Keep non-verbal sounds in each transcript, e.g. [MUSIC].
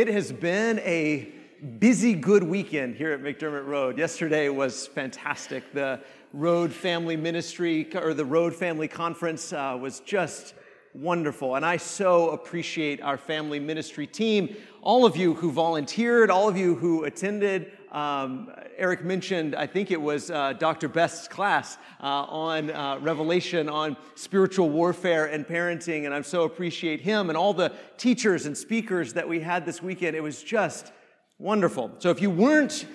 it has been a busy, good weekend here at McDermott Road. Yesterday was fantastic. The Road Family Ministry or the Road Family Conference uh, was just wonderful. And I so appreciate our family ministry team, all of you who volunteered, all of you who attended. Um, Eric mentioned, I think it was uh, Dr. Best's class uh, on uh, Revelation on spiritual warfare and parenting, and I so appreciate him and all the teachers and speakers that we had this weekend. It was just wonderful. So if you weren't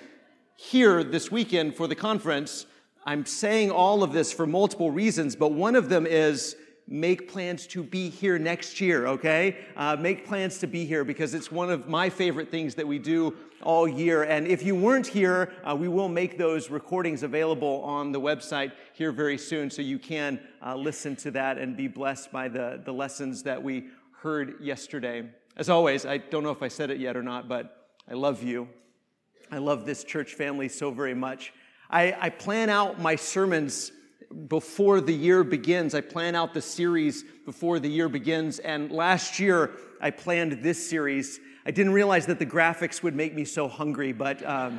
here this weekend for the conference, I'm saying all of this for multiple reasons, but one of them is make plans to be here next year, okay? Uh, make plans to be here because it's one of my favorite things that we do all year. And if you weren't here, uh, we will make those recordings available on the website here very soon so you can uh, listen to that and be blessed by the, the lessons that we heard yesterday. As always, I don't know if I said it yet or not, but I love you. I love this church family so very much. I, I plan out my sermons before the year begins. I plan out the series before the year begins. And last year, I planned this series. I didn't realize that the graphics would make me so hungry, but um,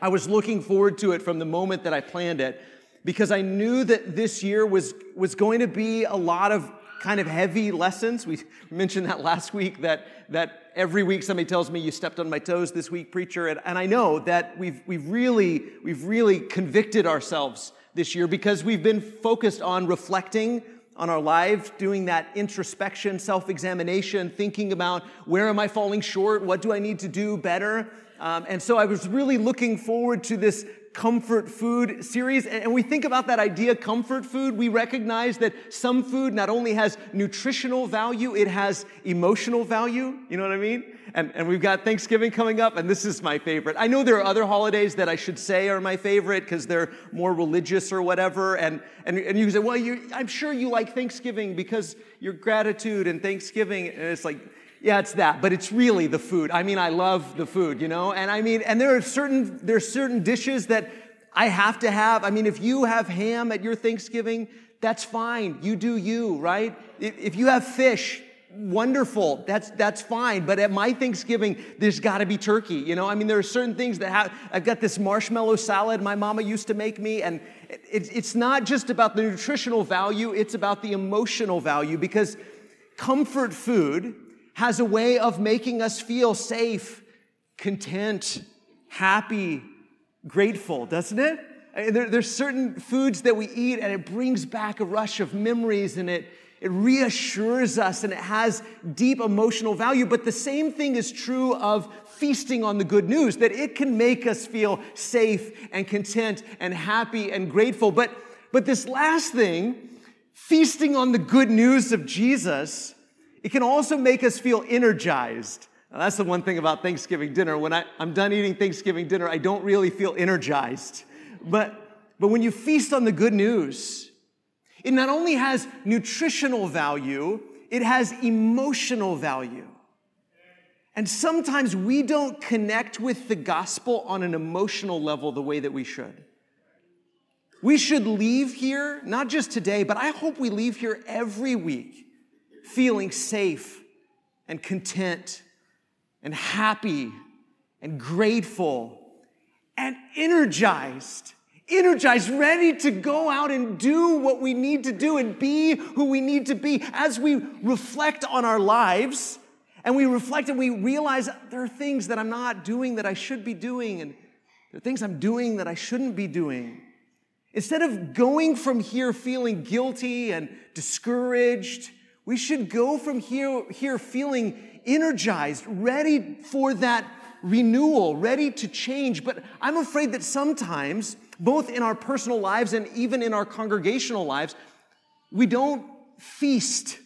I was looking forward to it from the moment that I planned it because I knew that this year was, was going to be a lot of kind of heavy lessons. We [LAUGHS] mentioned that last week that, that every week somebody tells me you stepped on my toes this week, preacher. And, and I know that we've, we've, really, we've really convicted ourselves this year because we've been focused on reflecting on our lives, doing that introspection, self examination, thinking about where am I falling short? What do I need to do better? Um, and so I was really looking forward to this comfort food series. And we think about that idea, comfort food, we recognize that some food not only has nutritional value, it has emotional value. You know what I mean? And, and we've got Thanksgiving coming up, and this is my favorite. I know there are other holidays that I should say are my favorite because they're more religious or whatever. And, and, and you say, well, I'm sure you like Thanksgiving because your gratitude and Thanksgiving. And it's like, yeah, it's that, but it's really the food. I mean, I love the food, you know? And I mean, and there are certain, there are certain dishes that I have to have. I mean, if you have ham at your Thanksgiving, that's fine. You do you, right? If you have fish, wonderful. That's, that's fine. But at my Thanksgiving, there's got to be turkey. You know, I mean, there are certain things that have, I've got this marshmallow salad my mama used to make me. And it, it's not just about the nutritional value, it's about the emotional value because comfort food has a way of making us feel safe, content, happy, grateful, doesn't it? There, there's certain foods that we eat and it brings back a rush of memories and it, it reassures us and it has deep emotional value. But the same thing is true of feasting on the good news, that it can make us feel safe and content and happy and grateful. But, but this last thing, feasting on the good news of Jesus, it can also make us feel energized. Now, that's the one thing about Thanksgiving dinner. When I, I'm done eating Thanksgiving dinner, I don't really feel energized. But, but when you feast on the good news, it not only has nutritional value, it has emotional value. And sometimes we don't connect with the gospel on an emotional level the way that we should. We should leave here, not just today, but I hope we leave here every week feeling safe and content and happy and grateful and energized. Energized, ready to go out and do what we need to do and be who we need to be as we reflect on our lives and we reflect and we realize there are things that I'm not doing that I should be doing, and there are things I'm doing that I shouldn't be doing. Instead of going from here feeling guilty and discouraged we should go from here, here feeling energized, ready for that renewal, ready to change. But I'm afraid that sometimes, both in our personal lives and even in our congregational lives, we don't feast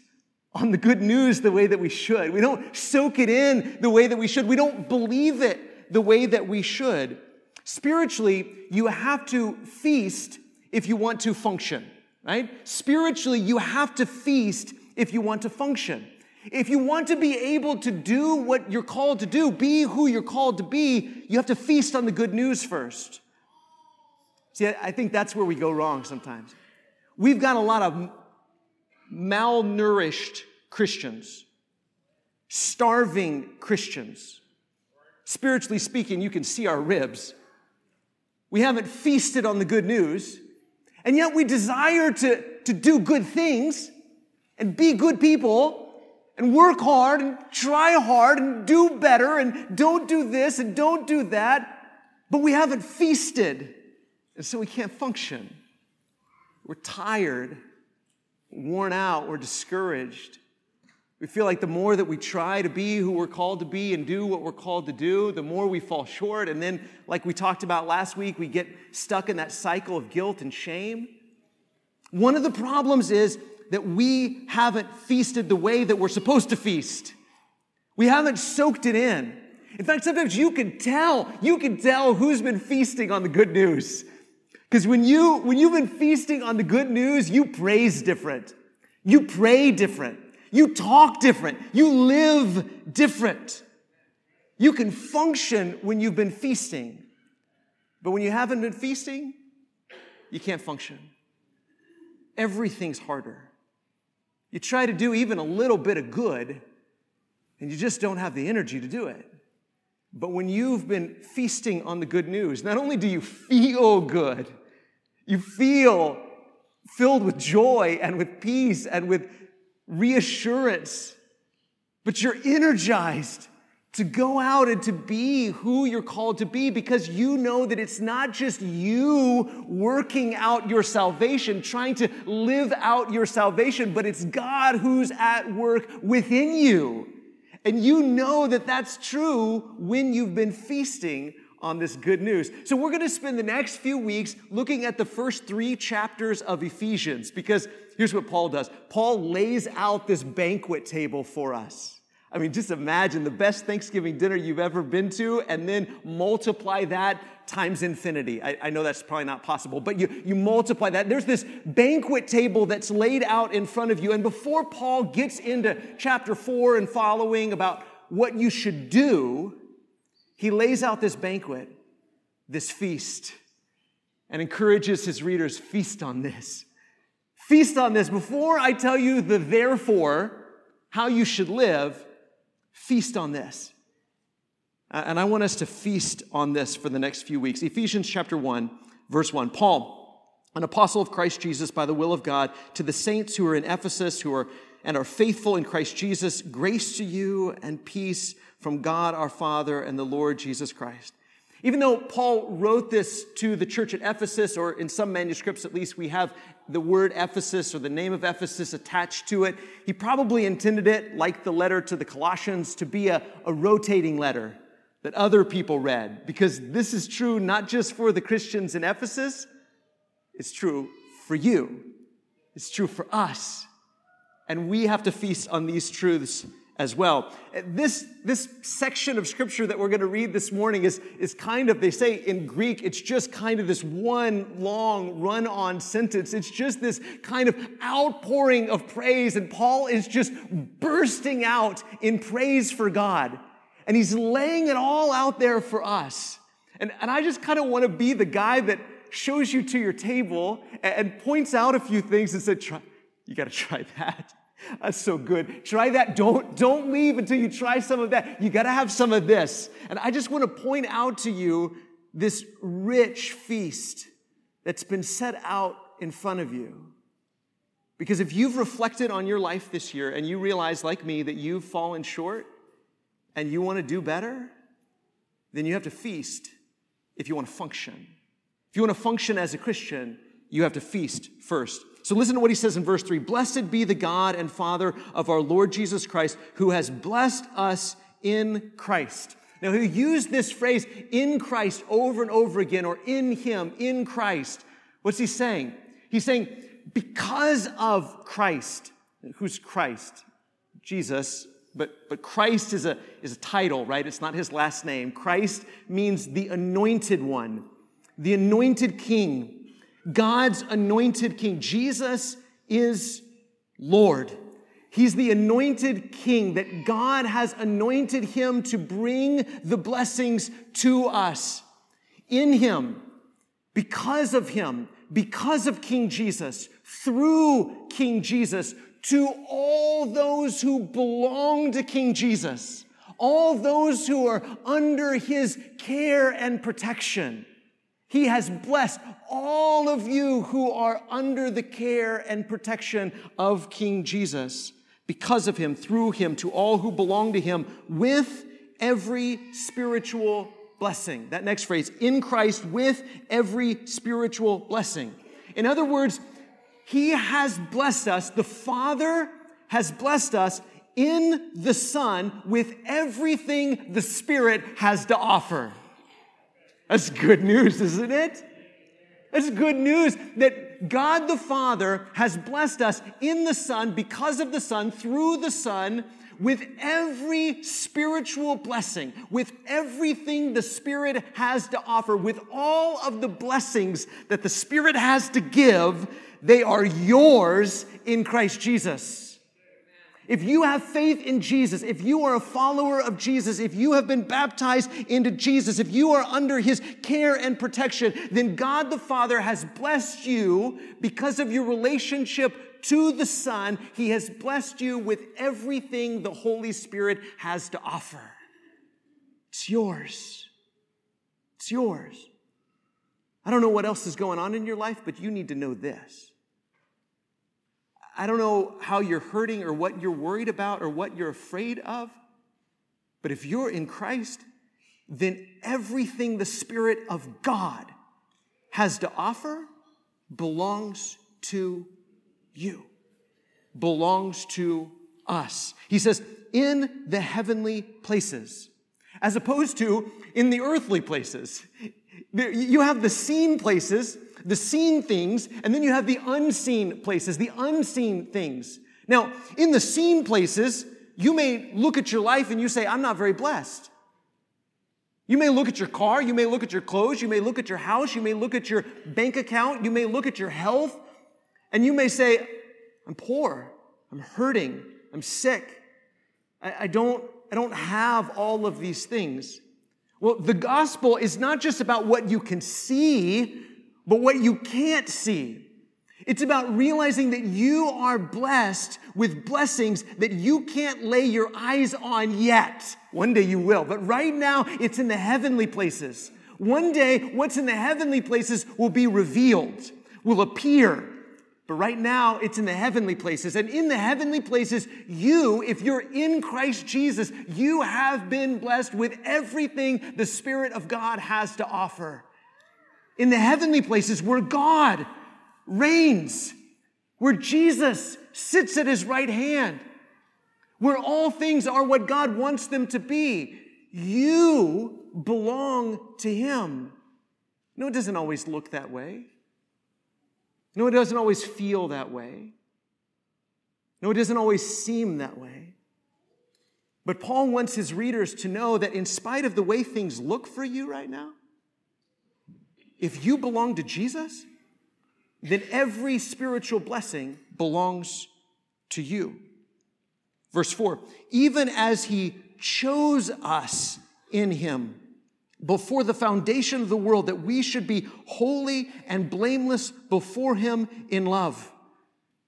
on the good news the way that we should. We don't soak it in the way that we should. We don't believe it the way that we should. Spiritually, you have to feast if you want to function, right? Spiritually, you have to feast if you want to function. If you want to be able to do what you're called to do, be who you're called to be, you have to feast on the good news first. See, I think that's where we go wrong sometimes. We've got a lot of malnourished Christians. starving Christians. Spiritually speaking, you can see our ribs. We haven't feasted on the good news, and yet we desire to, to do good things and be good people and work hard and try hard and do better and don't do this and don't do that, but we haven't feasted, and so we can't function. We're tired, worn out, we're discouraged. We feel like the more that we try to be who we're called to be and do what we're called to do, the more we fall short. And then, like we talked about last week, we get stuck in that cycle of guilt and shame. One of the problems is that we haven't feasted the way that we're supposed to feast. We haven't soaked it in. In fact, sometimes you can tell, you can tell who's been feasting on the good news. Because when you when you've been feasting on the good news, you praise different. You pray different. You talk different. You live different. You can function when you've been feasting. But when you haven't been feasting, you can't function. Everything's harder. You try to do even a little bit of good, and you just don't have the energy to do it. But when you've been feasting on the good news, not only do you feel good, you feel filled with joy and with peace and with reassurance, but you're energized to go out and to be who you're called to be because you know that it's not just you working out your salvation, trying to live out your salvation, but it's God who's at work within you. And you know that that's true when you've been feasting on this good news. So, we're going to spend the next few weeks looking at the first three chapters of Ephesians because here's what Paul does Paul lays out this banquet table for us. I mean, just imagine the best Thanksgiving dinner you've ever been to, and then multiply that times infinity. I, I, know that's probably not possible, but you, you multiply that. There's this banquet table that's laid out in front of you. And before Paul gets into chapter four and following about what you should do, he lays out this banquet, this feast, and encourages his readers feast on this. Feast on this. Before I tell you the therefore, how you should live, Feast on this. And I want us to feast on this for the next few weeks. Ephesians chapter 1, verse 1. Paul, an apostle of Christ Jesus by the will of God, to the saints who are in Ephesus who are and are faithful in Christ Jesus, grace to you and peace from God our Father and the Lord Jesus Christ. Even though Paul wrote this to the church at Ephesus, or in some manuscripts at least, we have the word Ephesus or the name of Ephesus attached to it, he probably intended it, like the letter to the Colossians, to be a, a rotating letter that other people read. Because this is true not just for the Christians in Ephesus, it's true for you, it's true for us. And we have to feast on these truths as well. This, this section of scripture that we're going to read this morning is, is kind of, they say in Greek, it's just kind of this one long run on sentence. It's just this kind of outpouring of praise. And Paul is just bursting out in praise for God. And he's laying it all out there for us. And, and I just kind of want to be the guy that shows you to your table and, and points out a few things and said, try, you got to try [LAUGHS] that. That's so good. Try that. Don't, don't leave until you try some of that. You got to have some of this. And I just want to point out to you this rich feast that's been set out in front of you. Because if you've reflected on your life this year and you realize, like me, that you've fallen short and you want to do better, then you have to feast if you want to function. If you want to function as a Christian, you have to feast first. So listen to what he says in verse 3 Blessed be the God and Father of our Lord Jesus Christ, who has blessed us in Christ. Now, he used this phrase in Christ over and over again, or in him, in Christ. What's he saying? He's saying, because of Christ. Who's Christ? Jesus, but, but Christ is a, is a title, right? It's not his last name. Christ means the anointed one, the anointed king. God's anointed king. Jesus is Lord. He's the anointed king that God has anointed him to bring the blessings to us. In him, because of him, because of King Jesus, through King Jesus, to all those who belong to King Jesus, all those who are under his care and protection. He has blessed all of you who are under the care and protection of King Jesus because of him, through him, to all who belong to him, with every spiritual blessing. That next phrase, in Christ, with every spiritual blessing. In other words, he has blessed us, the Father has blessed us in the Son with everything the Spirit has to offer. That's good news, isn't it? It's good news that God the Father has blessed us in the Son, because of the Son, through the Son, with every spiritual blessing, with everything the Spirit has to offer, with all of the blessings that the Spirit has to give, they are yours in Christ Jesus. If you have faith in Jesus, if you are a follower of Jesus, if you have been baptized into Jesus, if you are under his care and protection, then God the Father has blessed you because of your relationship to the Son. He has blessed you with everything the Holy Spirit has to offer. It's yours. It's yours. I don't know what else is going on in your life, but you need to know this. I don't know how you're hurting or what you're worried about or what you're afraid of, but if you're in Christ, then everything the Spirit of God has to offer belongs to you, belongs to us. He says, in the heavenly places, as opposed to in the earthly places. You have the seen places the seen things, and then you have the unseen places, the unseen things. Now, in the seen places, you may look at your life and you say, I'm not very blessed. You may look at your car, you may look at your clothes, you may look at your house, you may look at your bank account, you may look at your health, and you may say, I'm poor, I'm hurting, I'm sick, I, I don't, I don't have all of these things. Well, the gospel is not just about what you can see, but what you can't see. It's about realizing that you are blessed with blessings that you can't lay your eyes on yet. One day you will, but right now it's in the heavenly places. One day, what's in the heavenly places will be revealed, will appear. But right now, it's in the heavenly places. And in the heavenly places, you, if you're in Christ Jesus, you have been blessed with everything the Spirit of God has to offer in the heavenly places where God reigns, where Jesus sits at his right hand, where all things are what God wants them to be. You belong to him. No, it doesn't always look that way. No, it doesn't always feel that way. No, it doesn't always seem that way. But Paul wants his readers to know that in spite of the way things look for you right now, if you belong to Jesus, then every spiritual blessing belongs to you. Verse 4 even as he chose us in him before the foundation of the world, that we should be holy and blameless before him in love.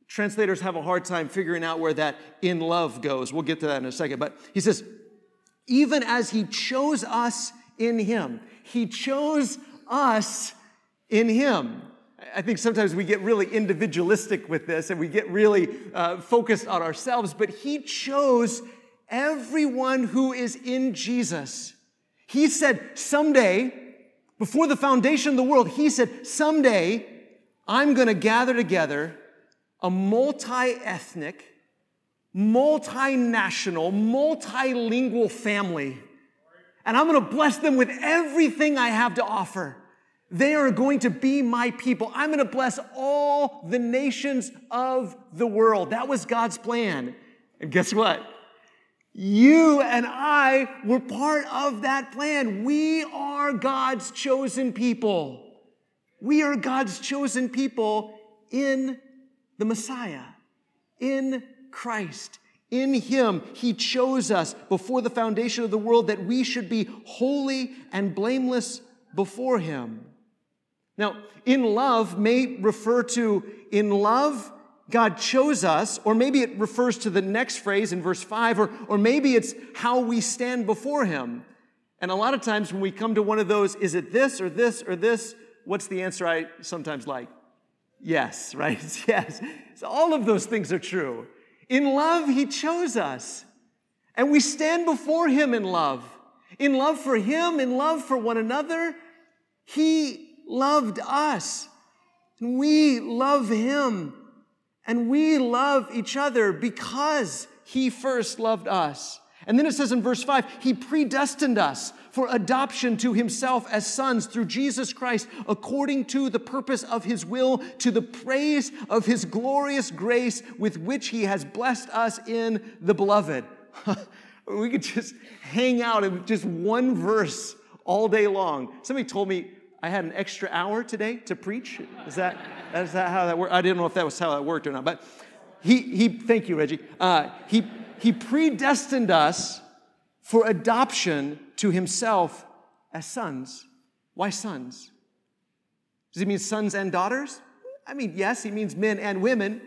Translators have a hard time figuring out where that in love goes. We'll get to that in a second. But he says, even as he chose us in him, he chose us in Him. I think sometimes we get really individualistic with this and we get really uh, focused on ourselves, but He chose everyone who is in Jesus. He said, someday, before the foundation of the world, He said, someday I'm going to gather together a multi ethnic, multinational, multilingual family. And I'm going to bless them with everything I have to offer. They are going to be my people. I'm going to bless all the nations of the world. That was God's plan. And guess what? You and I were part of that plan. We are God's chosen people. We are God's chosen people in the Messiah, in Christ. In Him, He chose us before the foundation of the world that we should be holy and blameless before Him. Now, in love may refer to in love, God chose us, or maybe it refers to the next phrase in verse 5, or, or maybe it's how we stand before Him. And a lot of times when we come to one of those, is it this or this or this? What's the answer I sometimes like? Yes, [LAUGHS] right? yes. So all of those things are true. In love, He chose us. And we stand before Him in love. In love for Him, in love for one another. He loved us. And we love Him. And we love each other because He first loved us. And then it says in verse 5, He predestined us for adoption to Himself as sons through Jesus Christ, according to the purpose of His will, to the praise of His glorious grace with which He has blessed us in the beloved. [LAUGHS] we could just hang out in just one verse all day long. Somebody told me I had an extra hour today to preach. Is that, is that how that worked? I didn't know if that was how that worked or not. But he, he thank you, Reggie. Uh, he, he predestined us for adoption to himself as sons. Why sons? Does he mean sons and daughters? I mean, yes, he means men and women,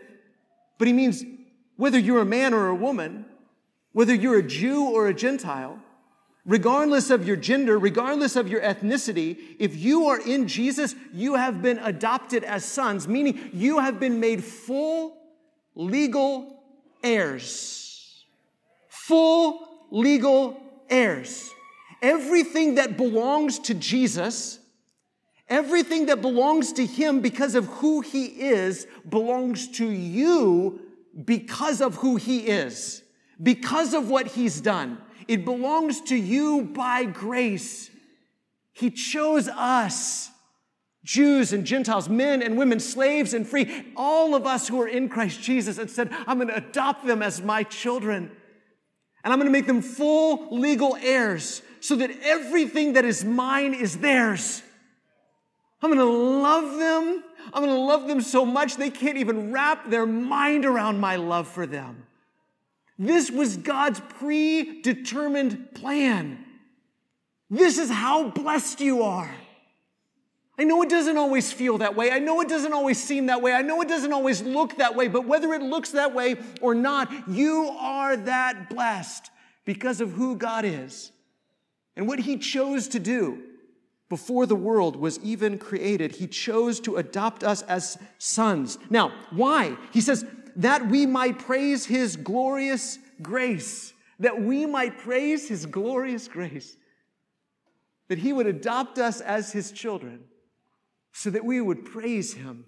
but he means whether you're a man or a woman, whether you're a Jew or a Gentile, regardless of your gender, regardless of your ethnicity, if you are in Jesus, you have been adopted as sons, meaning you have been made full legal heirs. Full legal heirs. Everything that belongs to Jesus, everything that belongs to Him because of who He is, belongs to you because of who He is, because of what He's done. It belongs to you by grace. He chose us, Jews and Gentiles, men and women, slaves and free, all of us who are in Christ Jesus, and said, I'm going to adopt them as my children. And I'm going to make them full legal heirs so that everything that is mine is theirs. I'm going to love them. I'm going to love them so much they can't even wrap their mind around my love for them. This was God's predetermined plan. This is how blessed you are. I know it doesn't always feel that way. I know it doesn't always seem that way. I know it doesn't always look that way, but whether it looks that way or not, you are that blessed because of who God is and what He chose to do before the world was even created. He chose to adopt us as sons. Now, why? He says, that we might praise his glorious grace. That we might praise his glorious grace. That he would adopt us as his children so that we would praise him.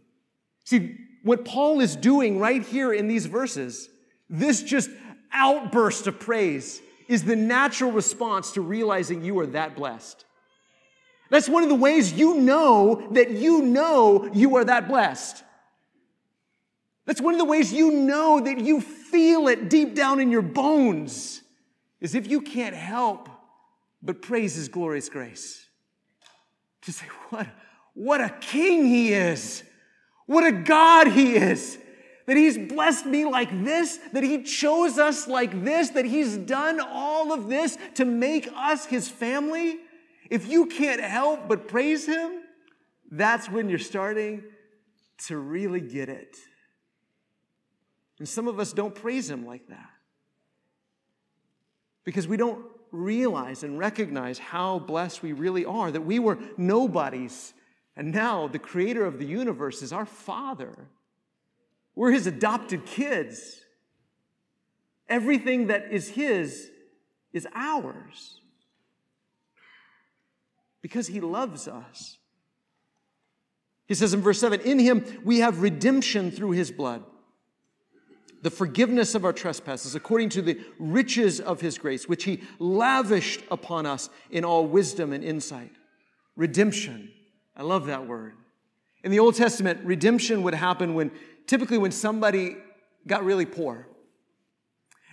See, what Paul is doing right here in these verses, this just outburst of praise is the natural response to realizing you are that blessed. That's one of the ways you know that you know you are that blessed. That's one of the ways you know that you feel it deep down in your bones, is if you can't help but praise His glorious grace. To say, what, what a king He is! What a God He is! That He's blessed me like this, that He chose us like this, that He's done all of this to make us His family. If you can't help but praise Him, that's when you're starting to really get it. And some of us don't praise Him like that because we don't realize and recognize how blessed we really are, that we were nobodies. And now the creator of the universe is our Father. We're His adopted kids. Everything that is His is ours because He loves us. He says in verse 7 In Him we have redemption through His blood, the forgiveness of our trespasses according to the riches of his grace, which he lavished upon us in all wisdom and insight. Redemption. I love that word. In the Old Testament, redemption would happen when typically when somebody got really poor.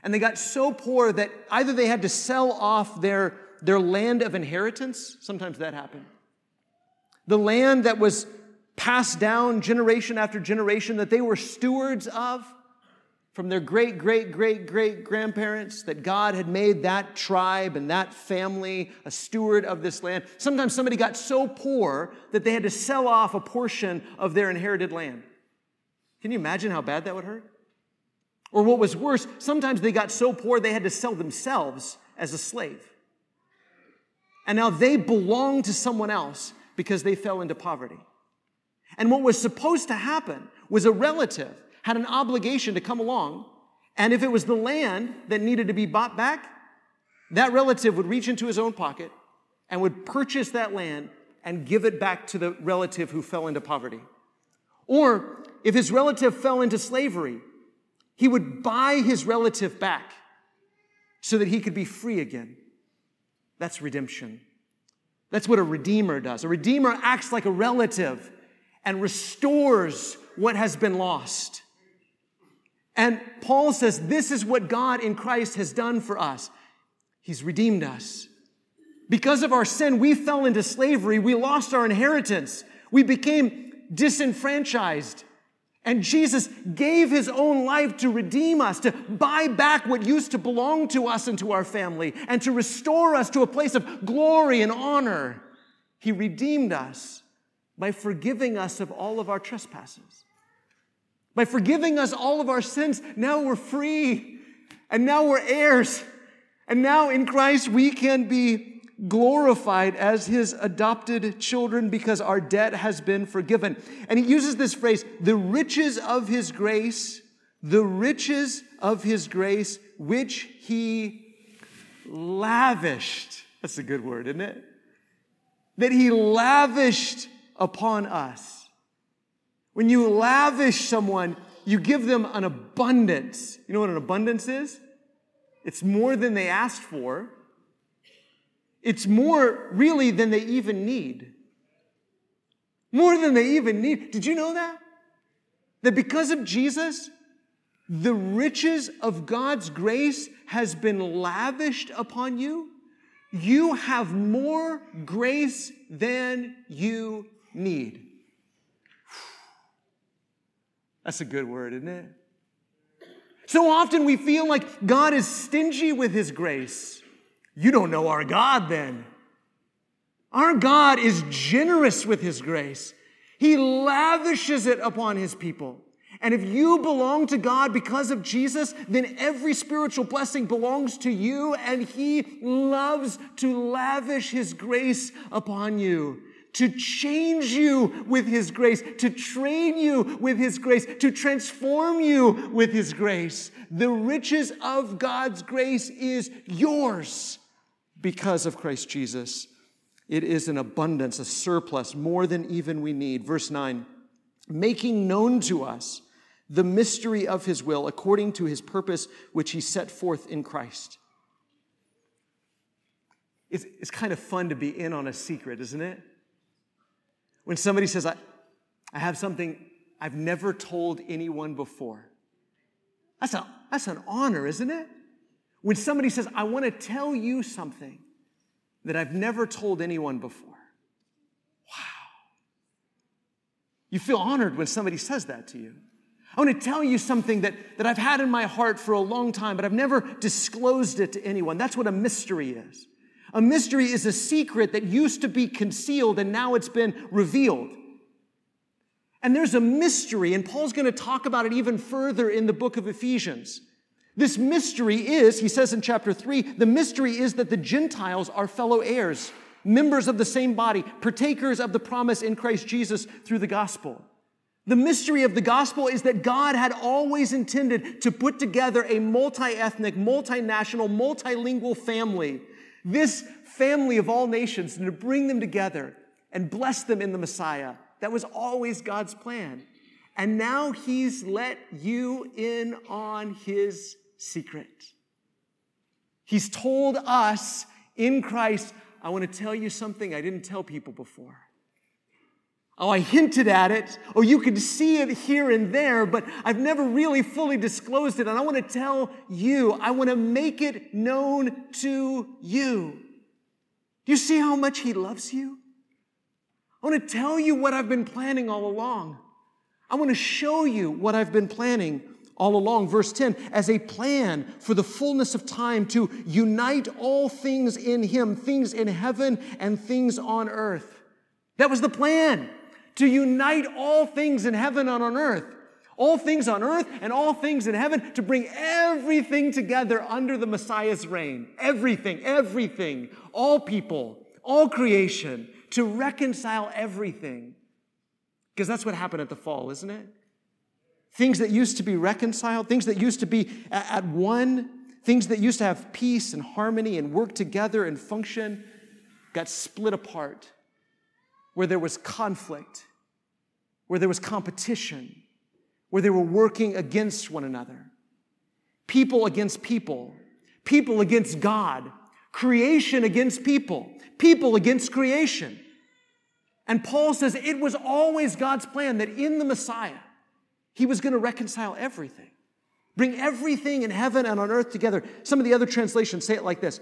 And they got so poor that either they had to sell off their, their land of inheritance, sometimes that happened. The land that was passed down generation after generation that they were stewards of from their great, great, great, great grandparents that God had made that tribe and that family a steward of this land. Sometimes somebody got so poor that they had to sell off a portion of their inherited land. Can you imagine how bad that would hurt? Or what was worse, sometimes they got so poor they had to sell themselves as a slave. And now they belong to someone else because they fell into poverty. And what was supposed to happen was a relative had an obligation to come along, and if it was the land that needed to be bought back, that relative would reach into his own pocket and would purchase that land and give it back to the relative who fell into poverty. Or if his relative fell into slavery, he would buy his relative back so that he could be free again. That's redemption. That's what a redeemer does. A redeemer acts like a relative and restores what has been lost. And Paul says this is what God in Christ has done for us. He's redeemed us. Because of our sin, we fell into slavery. We lost our inheritance. We became disenfranchised. And Jesus gave his own life to redeem us, to buy back what used to belong to us and to our family, and to restore us to a place of glory and honor. He redeemed us by forgiving us of all of our trespasses. By forgiving us all of our sins, now we're free, and now we're heirs. And now in Christ, we can be glorified as his adopted children because our debt has been forgiven. And he uses this phrase, the riches of his grace, the riches of his grace, which he lavished. That's a good word, isn't it? That he lavished upon us. When you lavish someone, you give them an abundance. You know what an abundance is? It's more than they asked for it's more really than they even need. More than they even need. Did you know that? That because of Jesus, the riches of God's grace has been lavished upon you. You have more grace than you need. That's a good word, isn't it? So often we feel like God is stingy with his grace. You don't know our God then. Our God is generous with His grace. He lavishes it upon His people. And if you belong to God because of Jesus, then every spiritual blessing belongs to you, and He loves to lavish His grace upon you, to change you with His grace, to train you with His grace, to transform you with His grace. The riches of God's grace is yours because of Christ Jesus. It is an abundance, a surplus, more than even we need. Verse 9, making known to us the mystery of his will according to his purpose, which he set forth in Christ. It's, it's kind of fun to be in on a secret, isn't it? When somebody says, I, I have something I've never told anyone before. That's, a, that's an honor, isn't it? When somebody says, I want to tell you something that I've never told anyone before. Wow. You feel honored when somebody says that to you. I want to tell you something that, that I've had in my heart for a long time, but I've never disclosed it to anyone. That's what a mystery is. A mystery is a secret that used to be concealed and now it's been revealed. And there's a mystery, and Paul's going to talk about it even further in the book of Ephesians. This mystery is, he says in chapter 3, the mystery is that the Gentiles are fellow heirs, members of the same body, partakers of the promise in Christ Jesus through the gospel. The mystery of the gospel is that God had always intended to put together a multi ethnic, multinational, multilingual family. This family of all nations, and to bring them together and bless them in the Messiah. That was always God's plan. And now He's let you in on His secret. He's told us in Christ, I want to tell you something I didn't tell people before. Oh, I hinted at it. Oh, you could see it here and there, but I've never really fully disclosed it. And I want to tell you, I want to make it known to you. Do you see how much He loves you? I want to tell you what I've been planning all along. I want to show you what I've been planning all along. Verse 10 as a plan for the fullness of time to unite all things in Him, things in heaven and things on earth. That was the plan to unite all things in heaven and on earth. all things on earth and all things in heaven, to bring everything together under the Messiah's reign. Everything, everything, all people, all creation, to reconcile everything. Because that's what happened at the fall, isn't it? Things that used to be reconciled, things that used to be at one, things that used to have peace and harmony and work together and function, got split apart, where there was conflict, where there was competition, where they were working against one another. People against people, people against God, creation against people, people against creation. And Paul says it was always God's plan that in the Messiah, he was going to reconcile everything, bring everything in heaven and on earth together. Some of the other translations say it like this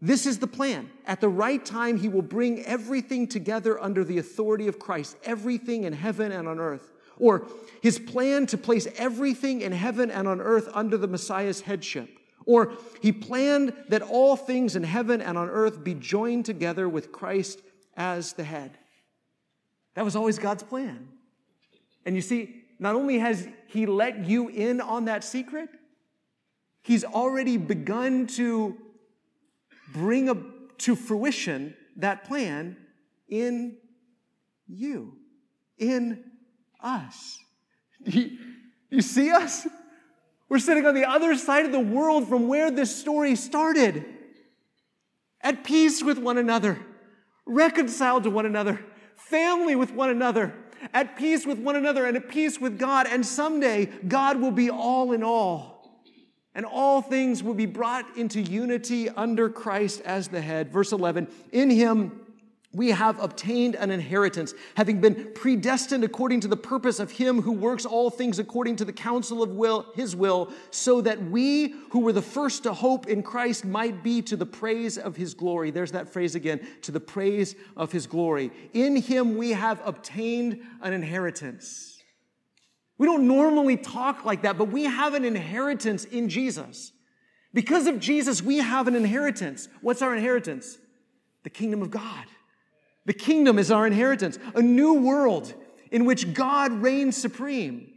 This is the plan. At the right time, he will bring everything together under the authority of Christ, everything in heaven and on earth. Or his plan to place everything in heaven and on earth under the Messiah's headship. Or he planned that all things in heaven and on earth be joined together with Christ as the head. That was always God's plan. And you see, not only has he let you in on that secret, he's already begun to bring a, to fruition that plan in you, in us. You, you see us? We're sitting on the other side of the world from where this story started, at peace with one another, reconciled to one another, family with one another, at peace with one another, and at peace with God. And someday, God will be all in all. And all things will be brought into unity under Christ as the head. Verse 11, in him, we have obtained an inheritance, having been predestined according to the purpose of him who works all things according to the counsel of will, his will, so that we who were the first to hope in Christ might be to the praise of his glory. There's that phrase again, to the praise of his glory. In him we have obtained an inheritance. We don't normally talk like that, but we have an inheritance in Jesus. Because of Jesus, we have an inheritance. What's our inheritance? The kingdom of God. The kingdom is our inheritance, a new world in which God reigns supreme.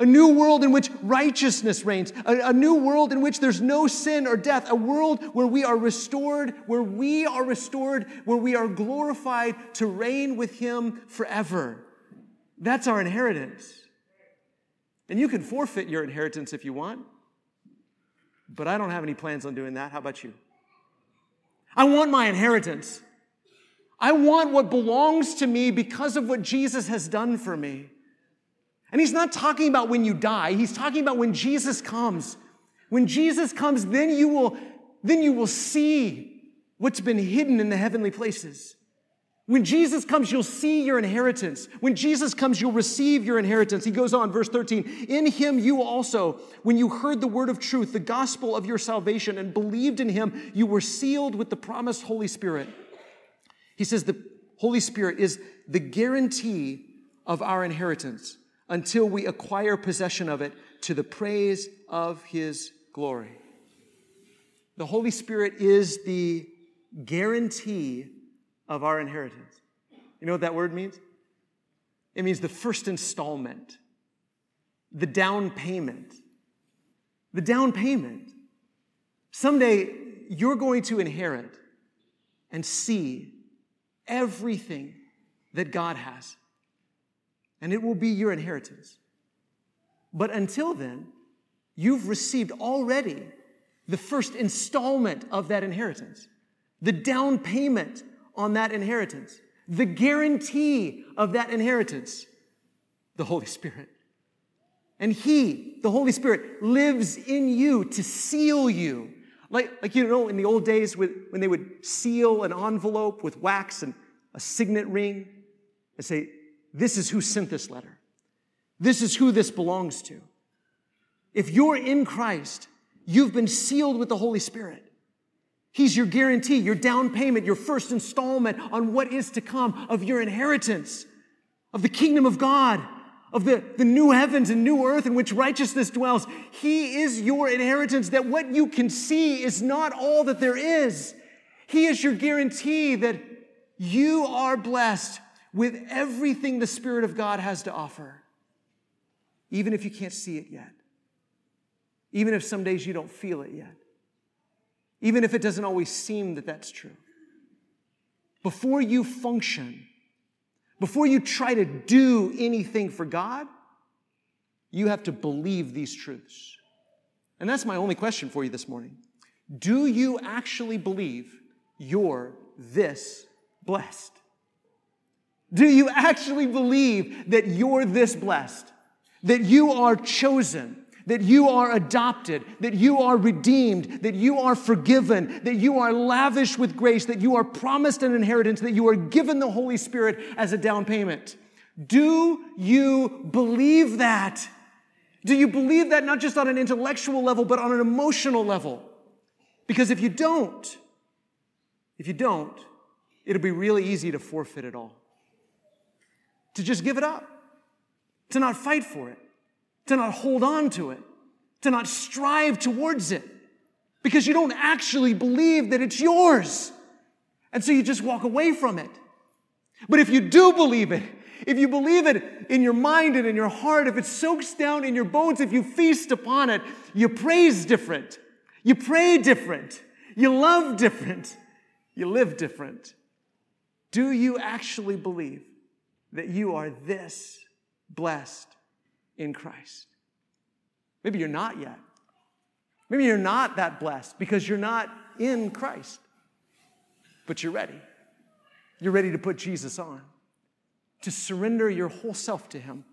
A new world in which righteousness reigns. A, a, new world in which there's no sin or death. A world where we are restored, where we are restored, where we are glorified to reign with Him forever. That's our inheritance. And you can forfeit your inheritance if you want, but I don't have any plans on doing that. How about you? I want my inheritance. I want what belongs to me because of what Jesus has done for me. And he's not talking about when you die, he's talking about when Jesus comes. When Jesus comes, then you will, then you will see what's been hidden in the heavenly places. When Jesus comes, you'll see your inheritance. When Jesus comes, you'll receive your inheritance. He goes on, verse 13. In him you also, when you heard the word of truth, the gospel of your salvation, and believed in him, you were sealed with the promised Holy Spirit he says the Holy Spirit is the guarantee of our inheritance until we acquire possession of it to the praise of His glory. The Holy Spirit is the guarantee of our inheritance. You know what that word means? It means the first installment, the down payment. The down payment. Someday you're going to inherit and see everything that God has, and it will be your inheritance. But until then, you've received already the first installment of that inheritance, the down payment on that inheritance, the guarantee of that inheritance, the Holy Spirit. And He, the Holy Spirit, lives in you to seal you like, like you know, in the old days when they would seal an envelope with wax and a signet ring and say, This is who sent this letter. This is who this belongs to. If you're in Christ, you've been sealed with the Holy Spirit. He's your guarantee, your down payment, your first installment on what is to come of your inheritance, of the kingdom of God of the, the new heavens and new earth in which righteousness dwells. He is your inheritance, that what you can see is not all that there is. He is your guarantee that you are blessed with everything the Spirit of God has to offer. even if you can't see it yet, even if some days you don't feel it yet, even if it doesn't always seem that that's true. Before you function, before you try to do anything for God, you have to believe these truths. And that's my only question for you this morning. Do you actually believe you're this blessed? Do you actually believe that you're this blessed? That you are chosen? That you are adopted? That you are redeemed? That you are forgiven? That you are lavished with grace? That you are promised an inheritance? That you are given the Holy Spirit as a down payment? Do you believe that? Do you believe that not just on an intellectual level, but on an emotional level? Because if you don't, if you don't, it'll be really easy to forfeit it all to just give it up, to not fight for it, to not hold on to it, to not strive towards it, because you don't actually believe that it's yours. And so you just walk away from it. But if you do believe it, if you believe it in your mind and in your heart, if it soaks down in your bones, if you feast upon it, you praise different, you pray different, you love different, you live different. Do you actually believe that you are this blessed in Christ. Maybe you're not yet. Maybe you're not that blessed because you're not in Christ, but you're ready. You're ready to put Jesus on, to surrender your whole self to Him,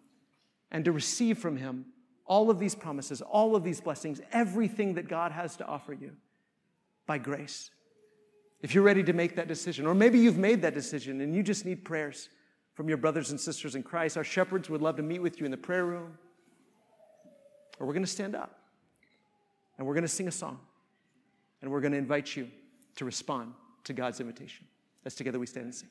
and to receive from Him all of these promises, all of these blessings, everything that God has to offer you by grace. If you're ready to make that decision, or maybe you've made that decision and you just need prayers from your brothers and sisters in Christ. Our shepherds would love to meet with you in the prayer room. Or we're going to stand up and we're going to sing a song and we're going to invite you to respond to God's invitation. As together we stand and sing.